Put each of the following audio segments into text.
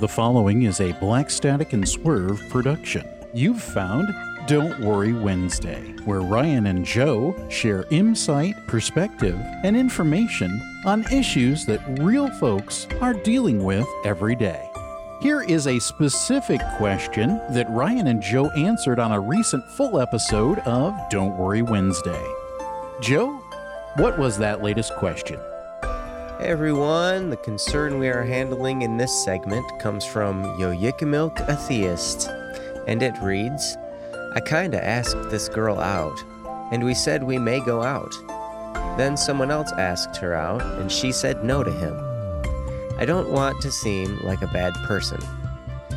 The following is a Black Static and Swerve production. You've found Don't Worry Wednesday, where Ryan and Joe share insight, perspective, and information on issues that real folks are dealing with every day. Here is a specific question that Ryan and Joe answered on a recent full episode of Don't Worry Wednesday. Joe, what was that latest question? Everyone, the concern we are handling in this segment comes from Yoyikemilk a Theist, and it reads I kinda asked this girl out, and we said we may go out. Then someone else asked her out, and she said no to him. I don't want to seem like a bad person.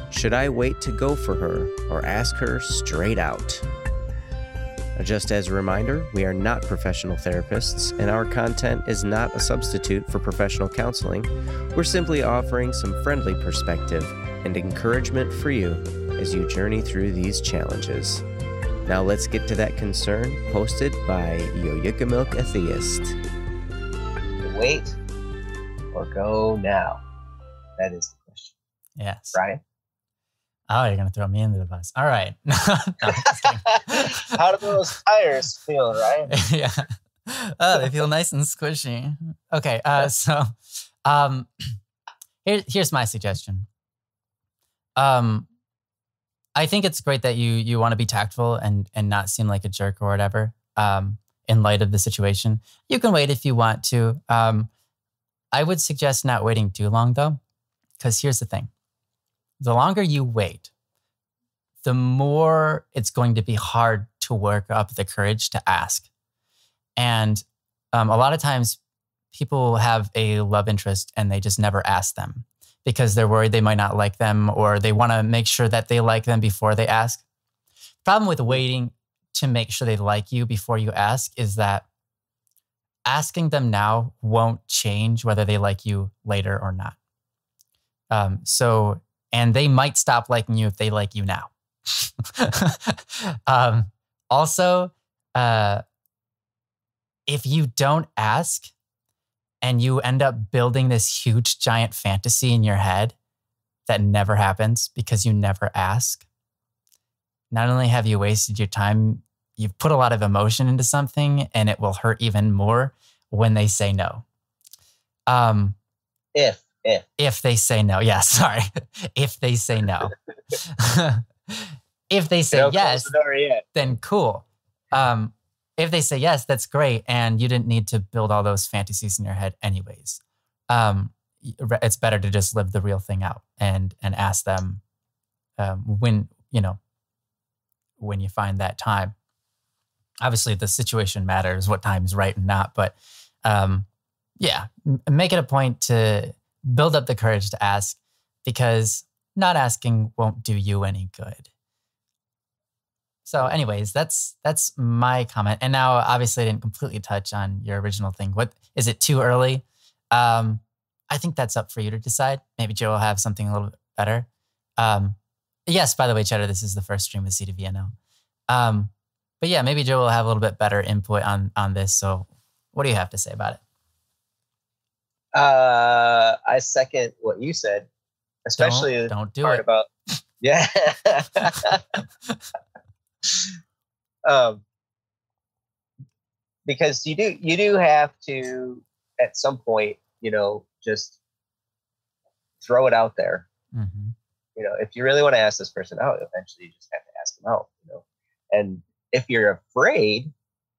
Should I wait to go for her or ask her straight out? Uh, just as a reminder, we are not professional therapists, and our content is not a substitute for professional counseling. We're simply offering some friendly perspective and encouragement for you as you journey through these challenges. Now let's get to that concern posted by Yoyikemilk a Theist. Wait or go now? That is the question. Yes. Brian? Oh, you're gonna throw me into the bus. All right. No. How do those tires feel, Ryan? yeah. Oh, they feel nice and squishy. Okay. Uh, so, um, here, here's my suggestion. Um, I think it's great that you you want to be tactful and and not seem like a jerk or whatever. Um, in light of the situation, you can wait if you want to. Um, I would suggest not waiting too long though, because here's the thing: the longer you wait, the more it's going to be hard to work up the courage to ask. And um, a lot of times people have a love interest and they just never ask them because they're worried they might not like them or they want to make sure that they like them before they ask. Problem with waiting to make sure they like you before you ask is that asking them now won't change whether they like you later or not. Um, so, and they might stop liking you if they like you now. um, also, uh, if you don't ask and you end up building this huge giant fantasy in your head that never happens because you never ask, not only have you wasted your time, you've put a lot of emotion into something and it will hurt even more when they say no. Um, If, if. if they say no, yeah, sorry. if they say no. if they say yes, the then cool. Um, if they say yes, that's great, and you didn't need to build all those fantasies in your head, anyways. Um, it's better to just live the real thing out and and ask them um, when you know when you find that time. Obviously, the situation matters, what time is right and not, but um, yeah, m- make it a point to build up the courage to ask because not asking won't do you any good. So, anyways, that's that's my comment. And now, obviously, I didn't completely touch on your original thing. What is it too early? Um, I think that's up for you to decide. Maybe Joe will have something a little bit better. Um, yes, by the way, Cheddar, this is the first stream with CDVNL. Um, but yeah, maybe Joe will have a little bit better input on on this. So, what do you have to say about it? Uh, I second what you said, especially don't, the don't do part it. about yeah. um, because you do you do have to at some point, you know, just throw it out there. hmm You know, if you really want to ask this person out, eventually you just have to ask them out. You know, and if you're afraid,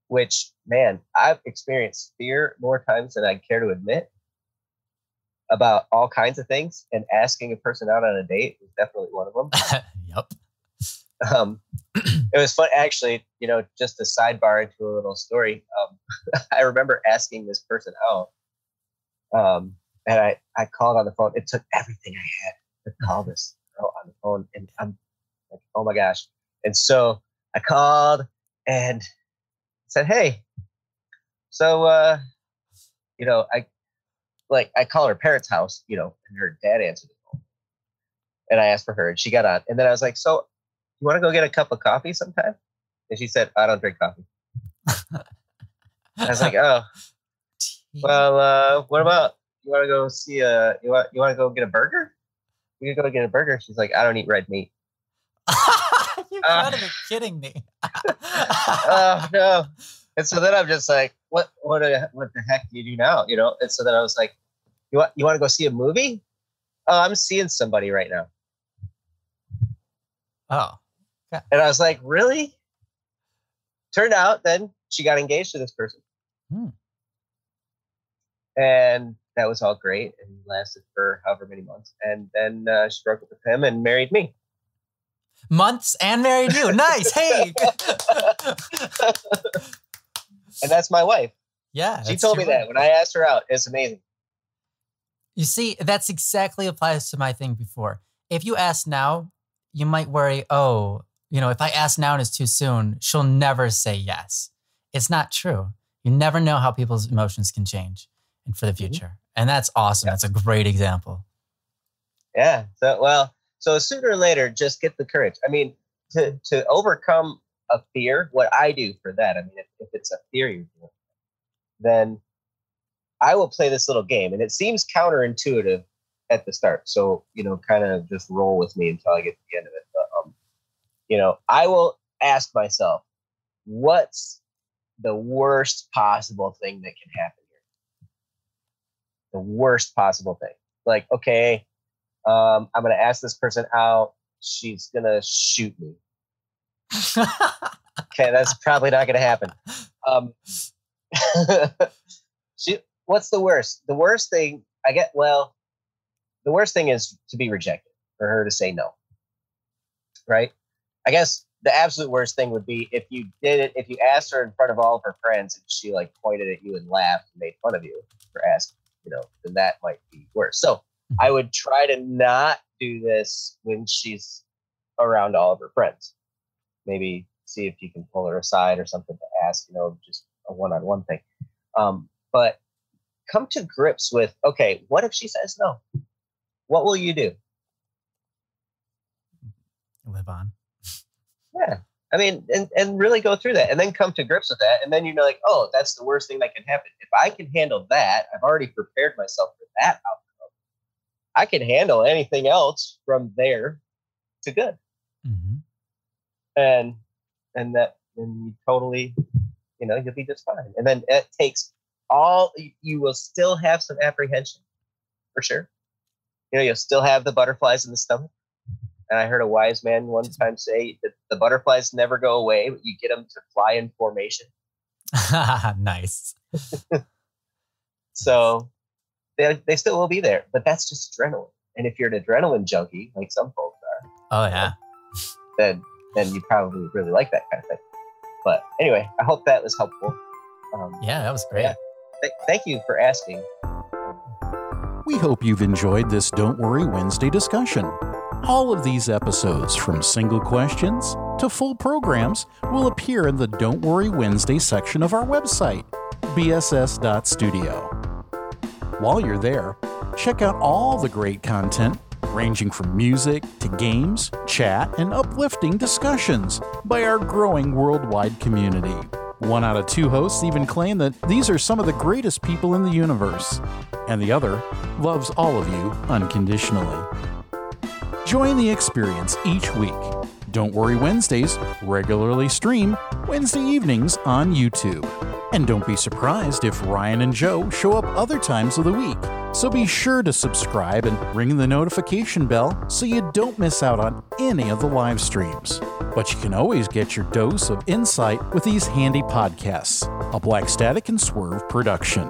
which man, I've experienced fear more times than I care to admit about all kinds of things, and asking a person out on a date was definitely one of them. yep. um, it was fun actually you know just a sidebar into a little story um, i remember asking this person out um, and I, I called on the phone it took everything i had to call this girl on the phone and i'm like oh my gosh and so i called and said hey so uh you know i like i call her parents house you know and her dad answered the phone and i asked for her and she got on and then i was like so you want to go get a cup of coffee sometime? And she said, I don't drink coffee. I was like, oh, well, uh, what about you want to go see a you want you want to go get a burger? we could go get a burger. She's like, I don't eat red meat. you Uh. gotta be kidding me. oh no. And so then I'm just like, what what the- what the heck do you do now? You know? And so then I was like, You want you want to go see a movie? Oh, I'm seeing somebody right now. oh, And I was like, Really? Turned out then she got engaged to this person. Hmm. And that was all great and lasted for however many months. And then uh, she broke up with him and married me. months and married you. Nice. Hey. And that's my wife. yeah. She told me that when I asked her out. It's amazing. You see, that's exactly applies to my thing before. If you ask now, you might worry, oh, you know, if I ask now and it's too soon, she'll never say yes. It's not true. You never know how people's emotions can change and for the mm-hmm. future. And that's awesome. Yeah. That's a great example. Yeah. So well, so sooner or later, just get the courage. I mean, to to overcome a fear, what I do for that, I mean, if it's a theory, then I will play this little game, and it seems counterintuitive at the start. So you know, kind of just roll with me until I get to the end of it. But, um, you know, I will ask myself, what's the worst possible thing that can happen here? The worst possible thing. Like, okay, um, I'm gonna ask this person out. She's gonna shoot me. Okay, that's probably not gonna happen. Um, she, what's the worst? The worst thing I get. Well, the worst thing is to be rejected, for her to say no. Right? I guess the absolute worst thing would be if you did it. If you asked her in front of all of her friends and she like pointed at you and laughed and made fun of you for asking. You know, then that might be worse. So I would try to not do this when she's around all of her friends. Maybe see if you can pull her aside or something to ask, you know, just a one on one thing. Um, but come to grips with okay, what if she says no? What will you do? Live on. Yeah. I mean, and, and really go through that and then come to grips with that. And then you know, like, oh, that's the worst thing that can happen. If I can handle that, I've already prepared myself for that outcome. I can handle anything else from there to good. hmm and and that and you totally you know you'll be just fine. And then it takes all you- you will still have some apprehension for sure. You know you'll still have the butterflies in the stomach. And i heard a wise man one time say that the butterflies never go away but you get them to fly in formation. Nice. so they, they still will be there but that's just adrenaline. And if you're an adrenaline junkie like some folks are Oh, yeah. then then you probably really like that kind of thing but anyway i hope that was helpful um, Yeah, that was great. Yeah. Th- thank you for asking. We hope you've enjoyed this Don't Worry Wednesday discussion. All of these episodes, from single questions to full programs, will appear in the Don't Worry Wednesday section of our website, bss.studio. While you're there, check out all the great content, ranging from music to games, chat, and uplifting discussions by our growing worldwide community. One out of two hosts even claim that these are some of the greatest people in the universe, and the other loves all of you unconditionally. Join the experience each week. Don't Worry Wednesdays regularly stream Wednesday evenings on YouTube. And don't be surprised if Ryan and Joe show up other times of the week. So be sure to subscribe and ring the notification bell so you don't miss out on any of the live streams. But you can always get your dose of insight with these handy podcasts, a Black Static and Swerve production.